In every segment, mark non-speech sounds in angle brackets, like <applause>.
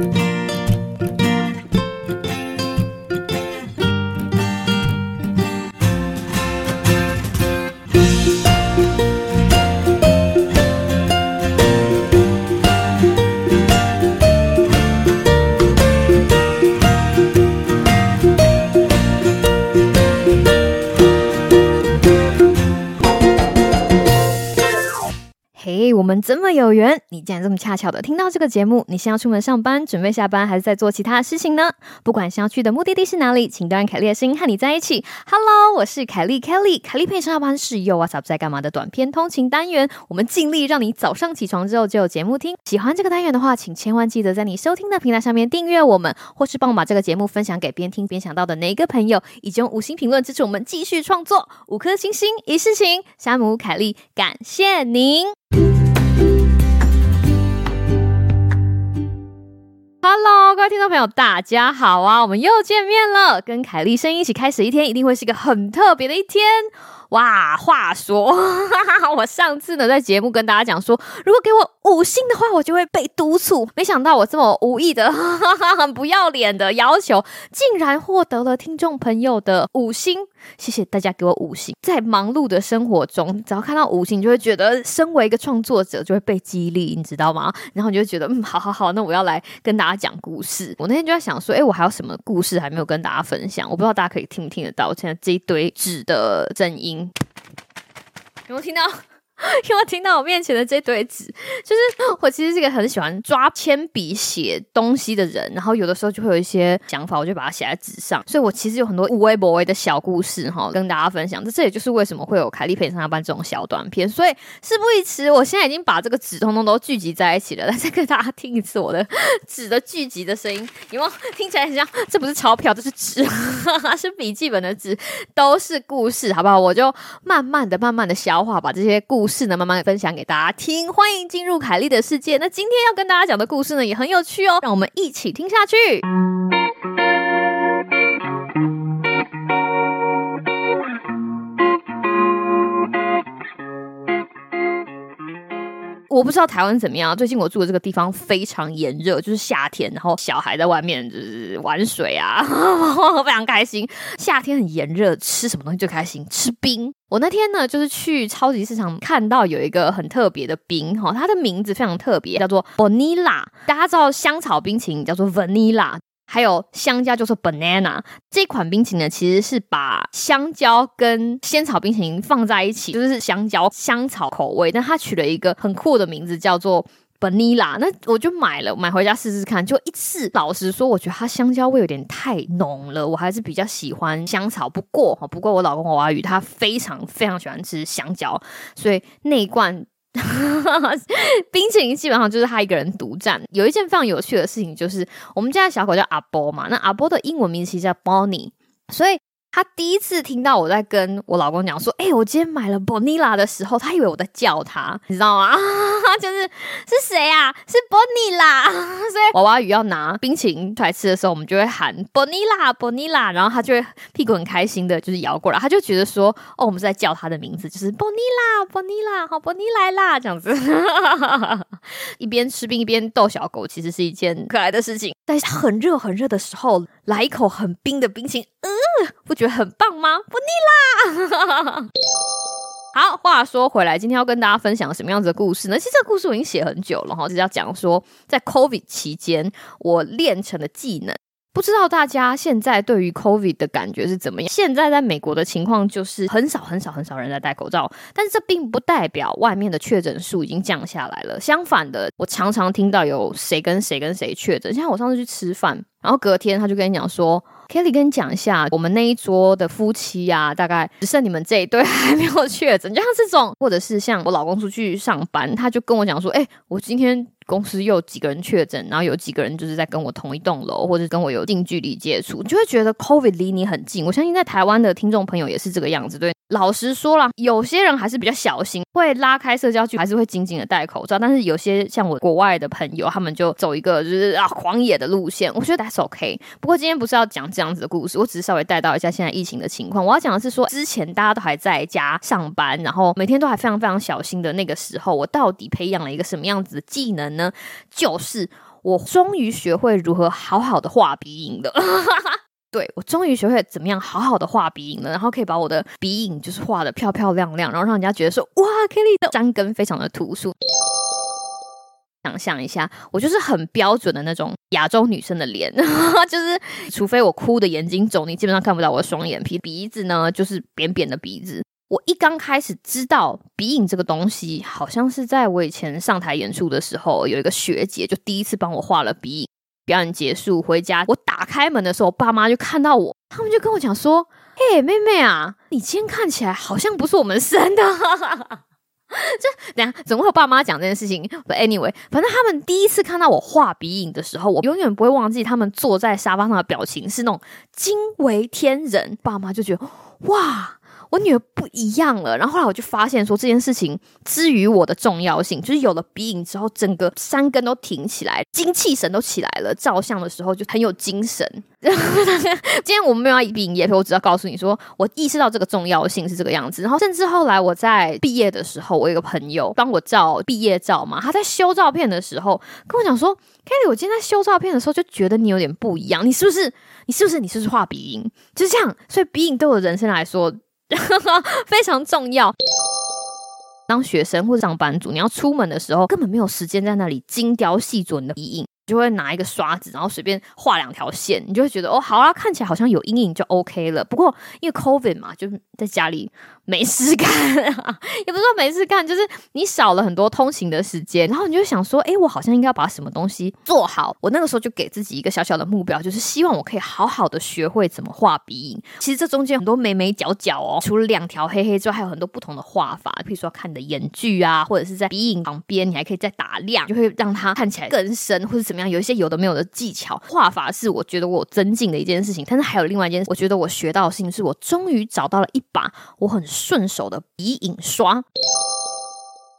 我们这么有缘，你竟然这么恰巧的听到这个节目。你先要出门上班，准备下班，还是在做其他的事情呢？不管想要去的目的地是哪里，请让凯莉的声音和你在一起。Hello，我是凯莉，Kelly。凯莉陪上下班是又 What's Up 在干嘛的短片通勤单元。我们尽力让你早上起床之后就有节目听。喜欢这个单元的话，请千万记得在你收听的平台上面订阅我们，或是帮我把这个节目分享给边听边想到的哪一个朋友，以及用五星评论支持我们继续创作。五颗星星一世情，山姆凯莉，感谢您。Hello，各位听众朋友，大家好啊！我们又见面了，跟凯莉声音一起开始一天，一定会是一个很特别的一天。哇，话说，哈 <laughs> 哈我上次呢在节目跟大家讲说，如果给我五星的话，我就会被督促。没想到我这么无意的、哈哈很不要脸的要求，竟然获得了听众朋友的五星。谢谢大家给我五星。在忙碌的生活中，只要看到五星，就会觉得身为一个创作者就会被激励，你知道吗？然后你就觉得，嗯，好好好，那我要来跟大家讲故事。我那天就在想说，哎，我还有什么故事还没有跟大家分享？我不知道大家可以听不听得到我现在这一堆纸的声音。有没有听到？<laughs> 因为听到我面前的这堆纸，就是我其实是一个很喜欢抓铅笔写东西的人，然后有的时候就会有一些想法，我就把它写在纸上。所以我其实有很多无微不微的小故事哈，跟大家分享。这这也就是为什么会有凯莉陪上下班这种小短片。所以事不宜迟，我现在已经把这个纸通通都聚集在一起了，来再跟大家听一次我的 <laughs> 纸的聚集的声音，有没有听起来很像？这不是钞票，这是纸，是笔记本的纸，都是故事，好不好？我就慢慢的、慢慢的消化，把这些故。事呢，慢慢分享给大家听。欢迎进入凯莉的世界。那今天要跟大家讲的故事呢，也很有趣哦，让我们一起听下去。我不知道台湾怎么样，最近我住的这个地方非常炎热，就是夏天，然后小孩在外面就是玩水啊，<laughs> 非常开心。夏天很炎热，吃什么东西最开心？吃冰。我那天呢，就是去超级市场看到有一个很特别的冰，哈，它的名字非常特别，叫做 vanilla。大家知道香草冰淇淋叫做 vanilla。还有香蕉就是 banana 这款冰淇淋呢，其实是把香蕉跟仙草冰淇淋放在一起，就是香蕉香草口味，但它取了一个很酷的名字叫做 vanilla。那我就买了，买回家试试看。就一次，老实说，我觉得它香蕉味有点太浓了，我还是比较喜欢香草。不过哈，不过我老公娃娃鱼他非常非常喜欢吃香蕉，所以那一罐。<laughs> 冰淇淋基本上就是他一个人独占。有一件非常有趣的事情，就是我们家的小狗叫阿波嘛，那阿波的英文名字其实叫 Bonnie，所以。他第一次听到我在跟我老公讲说：“哎，我今天买了 Bonilla 的时候，他以为我在叫他，你知道吗？就是是谁啊？是 Bonilla。<laughs> 所以娃娃鱼要拿冰淇淋出来吃的时候，我们就会喊 Bonilla，Bonilla，然后他就会屁股很开心的，就是摇过来，他就觉得说：哦，我们是在叫他的名字，就是 Bonilla，Bonilla，好，Bonnie 来啦，这样子。<laughs> 一边吃冰一边逗小狗，其实是一件可爱的事情。在很热很热的时候，来一口很冰的冰淇淋，嗯，不。觉得很棒吗？不腻啦！好，话说回来，今天要跟大家分享什么样子的故事呢？其实这个故事我已经写很久了哈，就是要讲说在 COVID 期间我练成的技能。不知道大家现在对于 COVID 的感觉是怎么样？现在在美国的情况就是很少很少很少人在戴口罩，但是这并不代表外面的确诊数已经降下来了。相反的，我常常听到有谁跟谁跟谁确诊，像我上次去吃饭，然后隔天他就跟你讲说。Kelly 跟你讲一下，我们那一桌的夫妻呀，大概只剩你们这一对还没有确诊，就像这种，或者是像我老公出去上班，他就跟我讲说，哎，我今天。公司又有几个人确诊，然后有几个人就是在跟我同一栋楼，或者跟我有近距离接触，就会觉得 COVID 离你很近。我相信在台湾的听众朋友也是这个样子。对，老实说了，有些人还是比较小心，会拉开社交距离，还是会紧紧的戴口罩。但是有些像我国外的朋友，他们就走一个就是啊狂野的路线。我觉得 That's OK。不过今天不是要讲这样子的故事，我只是稍微带到一下现在疫情的情况。我要讲的是说，之前大家都还在家上班，然后每天都还非常非常小心的那个时候，我到底培养了一个什么样子的技能？呢就。是我终于学会如何好好的画鼻影了。<laughs> 对我终于学会怎么样好好的画鼻影了，然后可以把我的鼻影就是画的漂漂亮亮，然后让人家觉得说哇，Kelly 的山根非常的突出。想象一下，我就是很标准的那种亚洲女生的脸，<laughs> 就是除非我哭的眼睛肿，你基本上看不到我的双眼皮。鼻子呢，就是扁扁的鼻子。我一刚开始知道鼻影这个东西，好像是在我以前上台演出的时候，有一个学姐就第一次帮我画了鼻影。表演结束回家，我打开门的时候，爸妈就看到我，他们就跟我讲说：“嘿，妹妹啊，你今天看起来好像不是我们生的。”这等下怎么会有爸妈讲这件事情不 anyway，反正他们第一次看到我画鼻影的时候，我永远不会忘记他们坐在沙发上的表情是那种惊为天人。爸妈就觉得哇。我女儿不一样了，然后后来我就发现说这件事情之于我的重要性，就是有了鼻影之后，整个山根都挺起来，精气神都起来了，照相的时候就很有精神。<laughs> 今天我们没有要以鼻影夜配，我只要告诉你说，我意识到这个重要性是这个样子。然后甚至后来我在毕业的时候，我有个朋友帮我照毕业照嘛，他在修照片的时候跟我讲说，Kelly，我今天在修照片的时候就觉得你有点不一样，你是不是？你是不是？你是不是画鼻影？就是这样。所以鼻影对我人生来说。<laughs> 非常重要。当学生或者上班族，你要出门的时候，根本没有时间在那里精雕细琢你的鼻影。就会拿一个刷子，然后随便画两条线，你就会觉得哦，好啊，看起来好像有阴影就 OK 了。不过因为 COVID 嘛，就在家里没事干，<laughs> 也不是说没事干，就是你少了很多通勤的时间，然后你就想说，哎，我好像应该要把什么东西做好。我那个时候就给自己一个小小的目标，就是希望我可以好好的学会怎么画鼻影。其实这中间很多眉眉角角哦，除了两条黑黑之外，还有很多不同的画法。比如说看你的眼距啊，或者是在鼻影旁边，你还可以再打亮，就会让它看起来更深，或者怎么。有一些有的没有的技巧画法是我觉得我增进的一件事情，但是还有另外一件，我觉得我学到的事情是我终于找到了一把我很顺手的鼻影刷。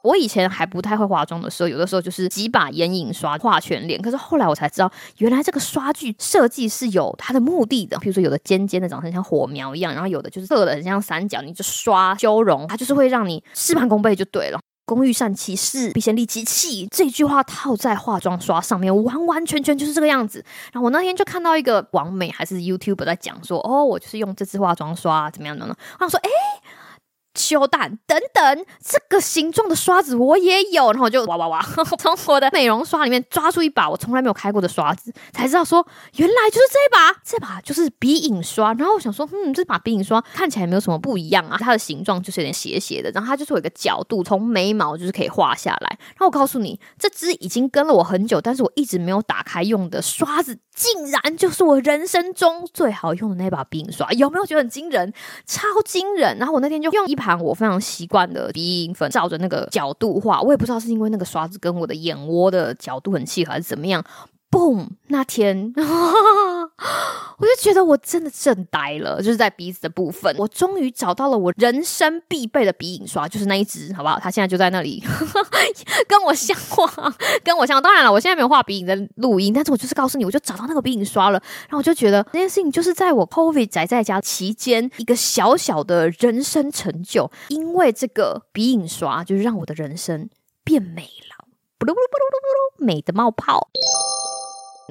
我以前还不太会化妆的时候，有的时候就是几把眼影刷画全脸，可是后来我才知道，原来这个刷具设计是有它的目的的。比如说有的尖尖的，长得像火苗一样，然后有的就是侧的很像三角，你就刷修容，它就是会让你事半功倍就对了。工欲善其事，必先利其器。这句话套在化妆刷上面，完完全全就是这个样子。然后我那天就看到一个网美还是 YouTube 在讲说，哦，我就是用这支化妆刷怎么样怎么样。我想说，哎。修蛋等等，这个形状的刷子我也有，然后我就哇哇哇，<laughs> 从我的美容刷里面抓出一把我从来没有开过的刷子，才知道说原来就是这把，这把就是鼻影刷。然后我想说，嗯，这把鼻影刷看起来没有什么不一样啊，它的形状就是有点斜斜的，然后它就是有一个角度，从眉毛就是可以画下来。然后我告诉你，这支已经跟了我很久，但是我一直没有打开用的刷子，竟然就是我人生中最好用的那把鼻影刷，有没有觉得很惊人？超惊人！然后我那天就用一。盘我非常习惯的鼻影粉，照着那个角度画，我也不知道是因为那个刷子跟我的眼窝的角度很契合，还是怎么样。嘣！那天我就觉得我真的震呆了，就是在鼻子的部分，我终于找到了我人生必备的鼻影刷，就是那一支，好不好？它现在就在那里，<laughs> 跟我像画，跟我像。当然了，我现在没有画鼻影的录音，但是我就是告诉你，我就找到那个鼻影刷了。然后我就觉得这件事情就是在我 COVID 宅在家期间一个小小的人生成就，因为这个鼻影刷就是让我的人生变美了，不噜不噜不噜不噜，美的冒泡。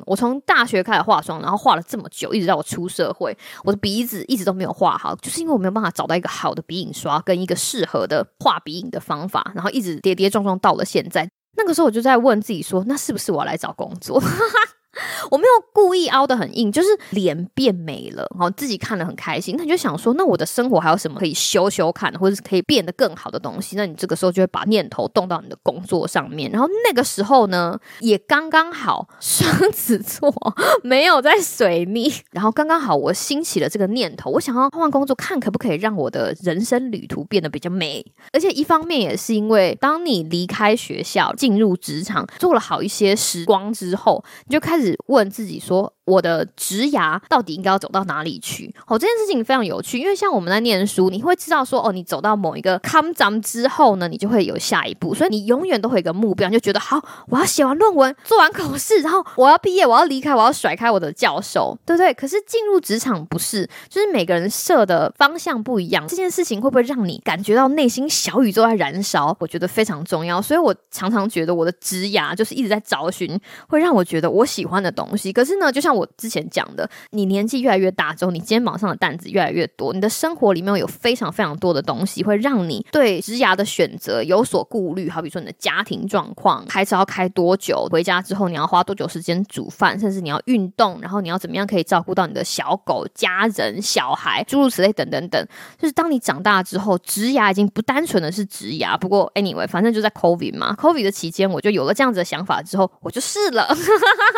我从大学开始化妆，然后化了这么久，一直到我出社会，我的鼻子一直都没有画好，就是因为我没有办法找到一个好的鼻影刷跟一个适合的画鼻影的方法，然后一直跌跌撞撞到了现在。那个时候我就在问自己说，那是不是我要来找工作？哈 <laughs> 哈 <laughs> 我没有故意凹的很硬，就是脸变美了，然后自己看得很开心。那你就想说，那我的生活还有什么可以修修看，或者是可以变得更好的东西？那你这个时候就会把念头动到你的工作上面。然后那个时候呢，也刚刚好双子座没有在水逆，然后刚刚好我兴起了这个念头，我想要换换工作，看可不可以让我的人生旅途变得比较美。而且一方面也是因为，当你离开学校进入职场，做了好一些时光之后，你就开始。问自己说：“我的职涯到底应该要走到哪里去？哦，这件事情非常有趣，因为像我们在念书，你会知道说，哦，你走到某一个 come 之后呢，你就会有下一步，所以你永远都会有个目标，你就觉得好，我要写完论文，做完考试，然后我要毕业，我要离开，我要甩开我的教授，对不对？可是进入职场不是，就是每个人设的方向不一样，这件事情会不会让你感觉到内心小宇宙在燃烧？我觉得非常重要，所以我常常觉得我的职涯就是一直在找寻，会让我觉得我喜欢的东西。可是呢，就像像我之前讲的，你年纪越来越大之后，你肩膀上的担子越来越多，你的生活里面有非常非常多的东西，会让你对职涯的选择有所顾虑。好比说你的家庭状况，开车要开多久，回家之后你要花多久时间煮饭，甚至你要运动，然后你要怎么样可以照顾到你的小狗、家人、小孩，诸如此类，等等等。就是当你长大之后，职涯已经不单纯的是职涯。不过 anyway，反正就在 COVID 嘛，COVID 的期间，我就有了这样子的想法之后，我就试了。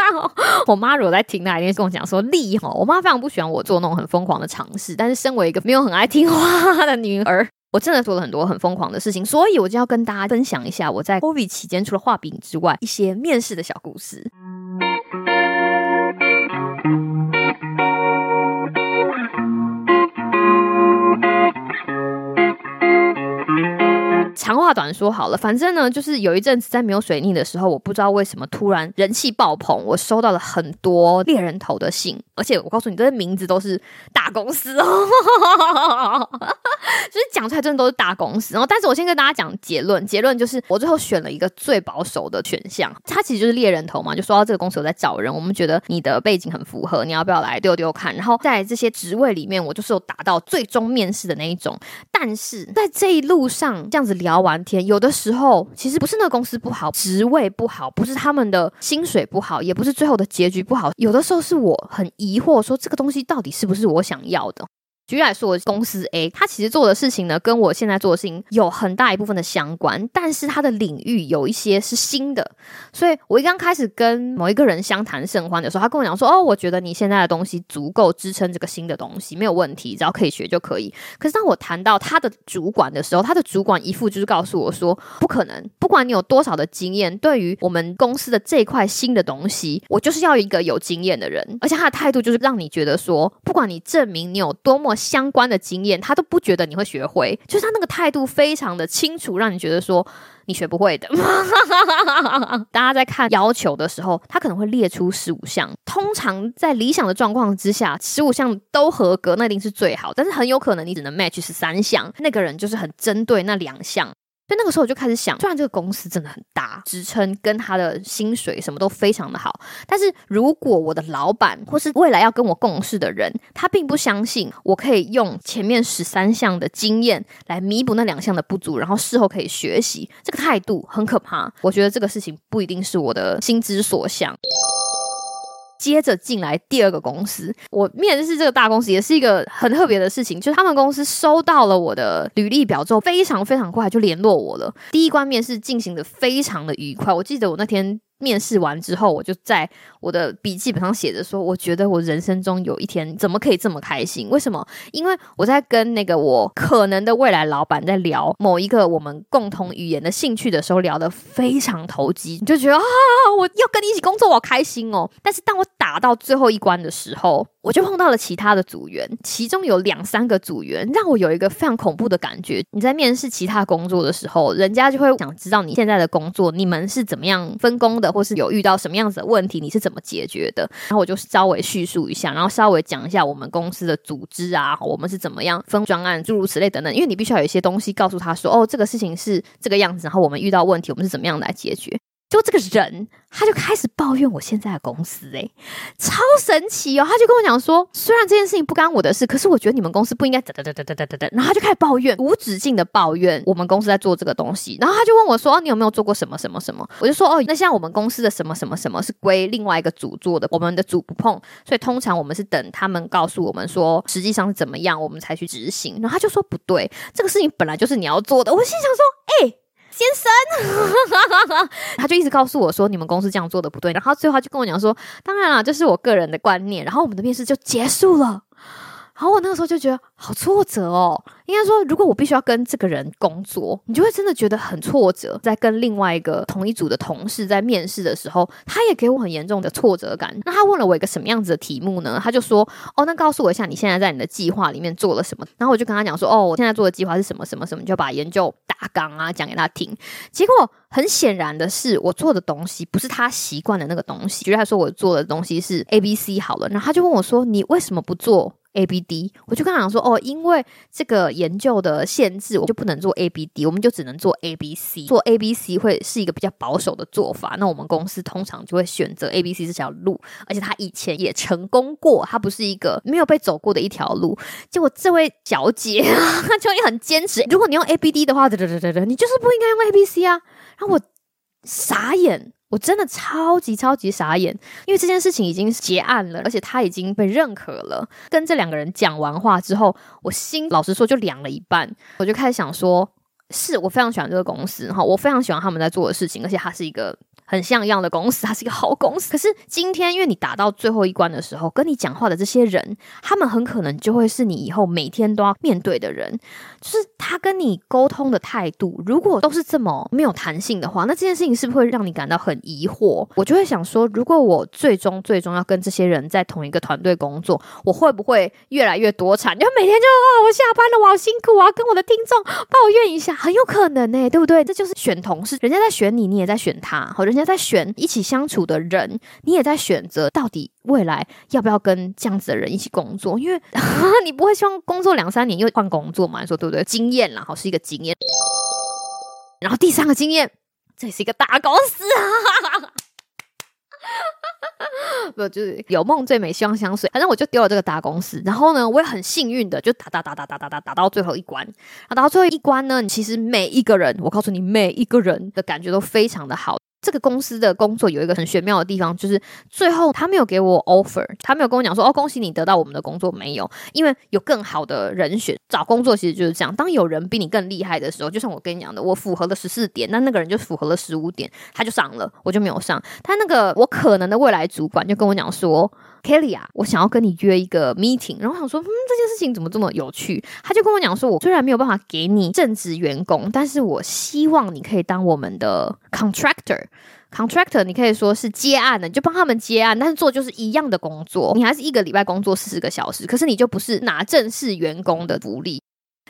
<laughs> 我妈如果在听，那一定跟我讲说：“丽哈，我妈非常不喜欢我做那种很疯狂的尝试。但是身为一个没有很爱听话的女儿，我真的做了很多很疯狂的事情。所以我就要跟大家分享一下我在 COVID 期间除了画饼之外，一些面试的小故事。”长话短说好了，反正呢，就是有一阵子在没有水逆的时候，我不知道为什么突然人气爆棚，我收到了很多猎人头的信，而且我告诉你，这些名字都是大公司哦，<laughs> 就是讲出来真的都是大公司。然后，但是我先跟大家讲结论，结论就是我最后选了一个最保守的选项，它其实就是猎人头嘛，就说到这个公司有在找人，我们觉得你的背景很符合，你要不要来丢丢看？然后在这些职位里面，我就是有达到最终面试的那一种，但是在这一路上这样子聊。聊完天，有的时候其实不是那个公司不好，职位不好，不是他们的薪水不好，也不是最后的结局不好，有的时候是我很疑惑，说这个东西到底是不是我想要的。举例来说，公司 A，他其实做的事情呢，跟我现在做的事情有很大一部分的相关，但是他的领域有一些是新的。所以我一刚开始跟某一个人相谈甚欢的时候，他跟我讲说：“哦，我觉得你现在的东西足够支撑这个新的东西，没有问题，只要可以学就可以。”可是当我谈到他的主管的时候，他的主管一副就是告诉我说：“不可能，不管你有多少的经验，对于我们公司的这块新的东西，我就是要一个有经验的人。”而且他的态度就是让你觉得说，不管你证明你有多么。相关的经验，他都不觉得你会学会，就是他那个态度非常的清楚，让你觉得说你学不会的。<laughs> 大家在看要求的时候，他可能会列出十五项，通常在理想的状况之下，十五项都合格，那一定是最好。但是很有可能你只能 match 十三项，那个人就是很针对那两项。所以那个时候我就开始想，虽然这个公司真的很大，职称跟他的薪水什么都非常的好，但是如果我的老板或是未来要跟我共事的人，他并不相信我可以用前面十三项的经验来弥补那两项的不足，然后事后可以学习，这个态度很可怕。我觉得这个事情不一定是我的心之所向。接着进来第二个公司，我面试这个大公司也是一个很特别的事情，就是他们公司收到了我的履历表之后，非常非常快就联络我了。第一关面试进行的非常的愉快，我记得我那天。面试完之后，我就在我的笔记本上写着说：“我觉得我人生中有一天怎么可以这么开心？为什么？因为我在跟那个我可能的未来老板在聊某一个我们共同语言的兴趣的时候，聊得非常投机，就觉得啊，我要跟你一起工作，我开心哦。但是当我打到最后一关的时候，我就碰到了其他的组员，其中有两三个组员让我有一个非常恐怖的感觉。你在面试其他工作的时候，人家就会想知道你现在的工作，你们是怎么样分工的。”或是有遇到什么样子的问题，你是怎么解决的？然后我就稍微叙述一下，然后稍微讲一下我们公司的组织啊，我们是怎么样分专案，诸如此类等等。因为你必须要有一些东西告诉他说，哦，这个事情是这个样子，然后我们遇到问题，我们是怎么样来解决。就这个人，他就开始抱怨我现在的公司，哎，超神奇哦！他就跟我讲说，虽然这件事情不干我的事，可是我觉得你们公司不应该等等等等等等等。然后他就开始抱怨，无止境的抱怨我们公司在做这个东西。然后他就问我说，哦你有没有做过什么什么什么？我就说，哦，那像我们公司的什么什么什么是归另外一个组做的，我们的组不碰，所以通常我们是等他们告诉我们说实际上是怎么样，我们才去执行。然后他就说，不对，这个事情本来就是你要做的。我心想说，哎。先生，<laughs> 他就一直告诉我说你们公司这样做的不对，然后最后他就跟我讲说，当然了，这是我个人的观念。然后我们的面试就结束了。然后我那个时候就觉得好挫折哦。应该说，如果我必须要跟这个人工作，你就会真的觉得很挫折。在跟另外一个同一组的同事在面试的时候，他也给我很严重的挫折感。那他问了我一个什么样子的题目呢？他就说：“哦，那告诉我一下你现在在你的计划里面做了什么。”然后我就跟他讲说：“哦，我现在做的计划是什么什么什么，就把研究大纲啊讲给他听。”结果很显然的是，我做的东西不是他习惯的那个东西。举例来说，我做的东西是 A、B、C 好了，然后他就问我说：“你为什么不做？” A B D，我就跟他讲说，哦，因为这个研究的限制，我就不能做 A B D，我们就只能做 A B C。做 A B C 会是一个比较保守的做法，那我们公司通常就会选择 A B C 这条路，而且他以前也成功过，他不是一个没有被走过的一条路。结果这位小姐她就也很坚持，如果你用 A B D 的话，对对对对对，你就是不应该用 A B C 啊。然后我傻眼。我真的超级超级傻眼，因为这件事情已经结案了，而且他已经被认可了。跟这两个人讲完话之后，我心老实说就凉了一半。我就开始想说，是我非常喜欢这个公司哈，我非常喜欢他们在做的事情，而且它是一个。很像样的公司，它是一个好公司。可是今天，因为你打到最后一关的时候，跟你讲话的这些人，他们很可能就会是你以后每天都要面对的人。就是他跟你沟通的态度，如果都是这么没有弹性的话，那这件事情是不是会让你感到很疑惑？我就会想说，如果我最终最终要跟这些人在同一个团队工作，我会不会越来越多产？就每天就啊，我下班了，我好辛苦，我要跟我的听众抱怨一下，很有可能呢，对不对？这就是选同事，人家在选你，你也在选他，好，人家。在选一起相处的人，你也在选择到底未来要不要跟这样子的人一起工作？因为 <laughs> 你不会希望工作两三年又换工作嘛？你说对不对？经验啦，好是一个经验。然后第三个经验，这是一个大公司啊，<laughs> 不就是有梦最美，希望相随。反正我就丢了这个大公司，然后呢，我也很幸运的就打打打打打打打打到最后一关。打到最后一关呢，其实每一个人，我告诉你，每一个人的感觉都非常的好。这个公司的工作有一个很玄妙的地方，就是最后他没有给我 offer，他没有跟我讲说哦，恭喜你得到我们的工作，没有，因为有更好的人选。找工作其实就是这样，当有人比你更厉害的时候，就像我跟你讲的，我符合了十四点，那那个人就符合了十五点，他就上了，我就没有上。他那个我可能的未来主管就跟我讲说。Kelly 啊，我想要跟你约一个 meeting，然后我想说，嗯，这件事情怎么这么有趣？他就跟我讲说，我虽然没有办法给你正职员工，但是我希望你可以当我们的 contractor。contractor 你可以说是接案的，你就帮他们接案，但是做就是一样的工作，你还是一个礼拜工作四十个小时，可是你就不是拿正式员工的福利。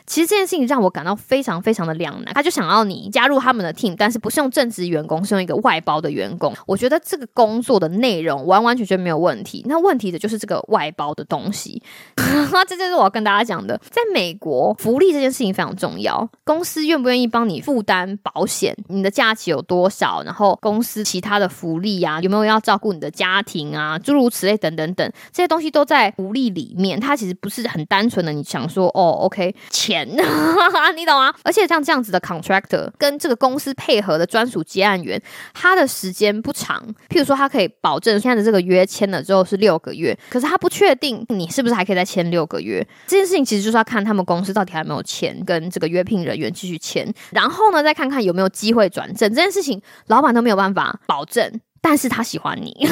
其实这件事情让我感到非常非常的两难。他就想要你加入他们的 team，但是不是用正职员工，是用一个外包的员工。我觉得这个工作的内容完完全全没有问题。那问题的就是这个外包的东西。<laughs> 这就是我要跟大家讲的。在美国，福利这件事情非常重要。公司愿不愿意帮你负担保险？你的假期有多少？然后公司其他的福利啊，有没有要照顾你的家庭啊？诸如此类等等等，这些东西都在福利里面。它其实不是很单纯的，你想说哦，OK，钱。钱，<laughs> 你懂吗？而且像这样子的 contractor 跟这个公司配合的专属接案员，他的时间不长。譬如说，他可以保证现在的这个约签了之后是六个月，可是他不确定你是不是还可以再签六个月。这件事情其实就是要看他们公司到底还有没有钱跟这个约聘人员继续签，然后呢，再看看有没有机会转正。这件事情老板都没有办法保证。但是他喜欢你，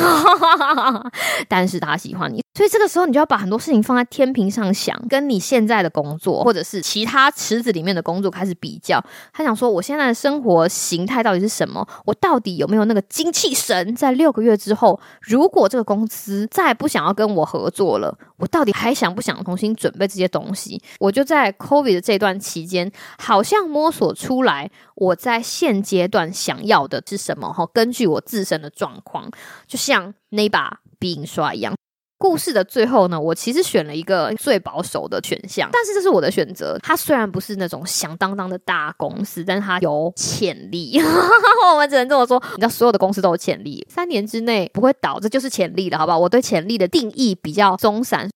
<laughs> 但是他喜欢你，所以这个时候你就要把很多事情放在天平上想，跟你现在的工作或者是其他池子里面的工作开始比较。他想说，我现在的生活形态到底是什么？我到底有没有那个精气神？在六个月之后，如果这个公司再不想要跟我合作了，我到底还想不想重新准备这些东西？我就在 COVID 的这段期间，好像摸索出来，我在现阶段想要的是什么？哈，根据我自身的。状况就像那把鼻影刷一样。故事的最后呢，我其实选了一个最保守的选项，但是这是我的选择。它虽然不是那种响当当的大公司，但是它有潜力。<laughs> 我们只能这么说，你知道，所有的公司都有潜力，三年之内不会倒，这就是潜力了，好不好？我对潜力的定义比较松散。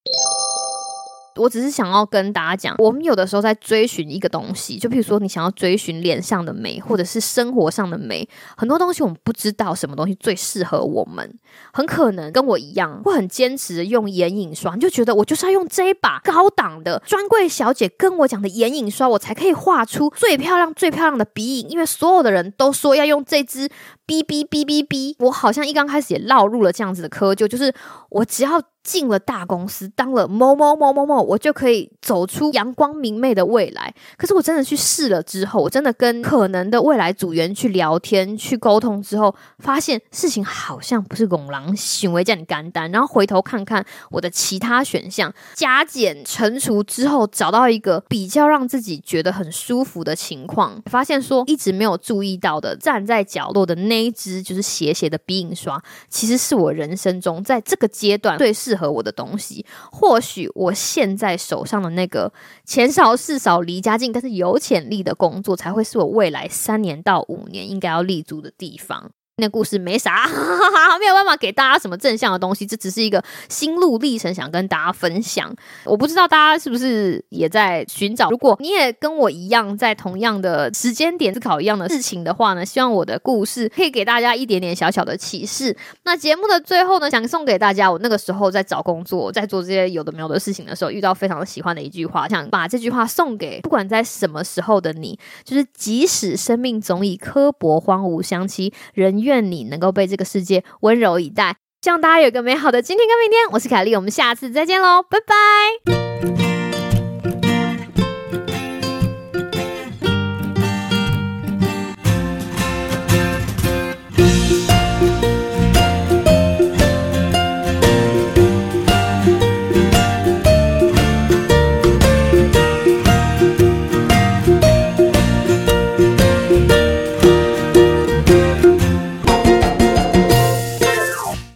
我只是想要跟大家讲，我们有的时候在追寻一个东西，就比如说你想要追寻脸上的美，或者是生活上的美，很多东西我们不知道什么东西最适合我们，很可能跟我一样，会很坚持用眼影刷，你就觉得我就是要用这一把高档的专柜小姐跟我讲的眼影刷，我才可以画出最漂亮、最漂亮的鼻影，因为所有的人都说要用这支。哔哔哔哔哔！我好像一刚开始也落入了这样子的窠臼，就是我只要进了大公司，当了某某某某某，我就可以走出阳光明媚的未来。可是我真的去试了之后，我真的跟可能的未来组员去聊天、去沟通之后，发现事情好像不是拱狼行为这样简单。然后回头看看我的其他选项，加减乘除之后，找到一个比较让自己觉得很舒服的情况，发现说一直没有注意到的，站在角落的那一支就是斜斜的鼻影刷，其实是我人生中在这个阶段最适和我的东西。或许我现在手上的那个钱少事少、离家近，但是有潜力的工作，才会是我未来三年到五年应该要立足的地方。那故事没啥，<laughs> 没有办法给大家什么正向的东西，这只是一个心路历程，想跟大家分享。我不知道大家是不是也在寻找，如果你也跟我一样，在同样的时间点思考一样的事情的话呢，希望我的故事可以给大家一点点小小的启示。那节目的最后呢，想送给大家，我那个时候在找工作，在做这些有的没有的事情的时候，遇到非常喜欢的一句话，想把这句话送给不管在什么时候的你，就是即使生命总以刻薄荒芜相欺，人。愿你能够被这个世界温柔以待，希望大家有个美好的今天跟明天。我是凯丽，我们下次再见喽，拜拜。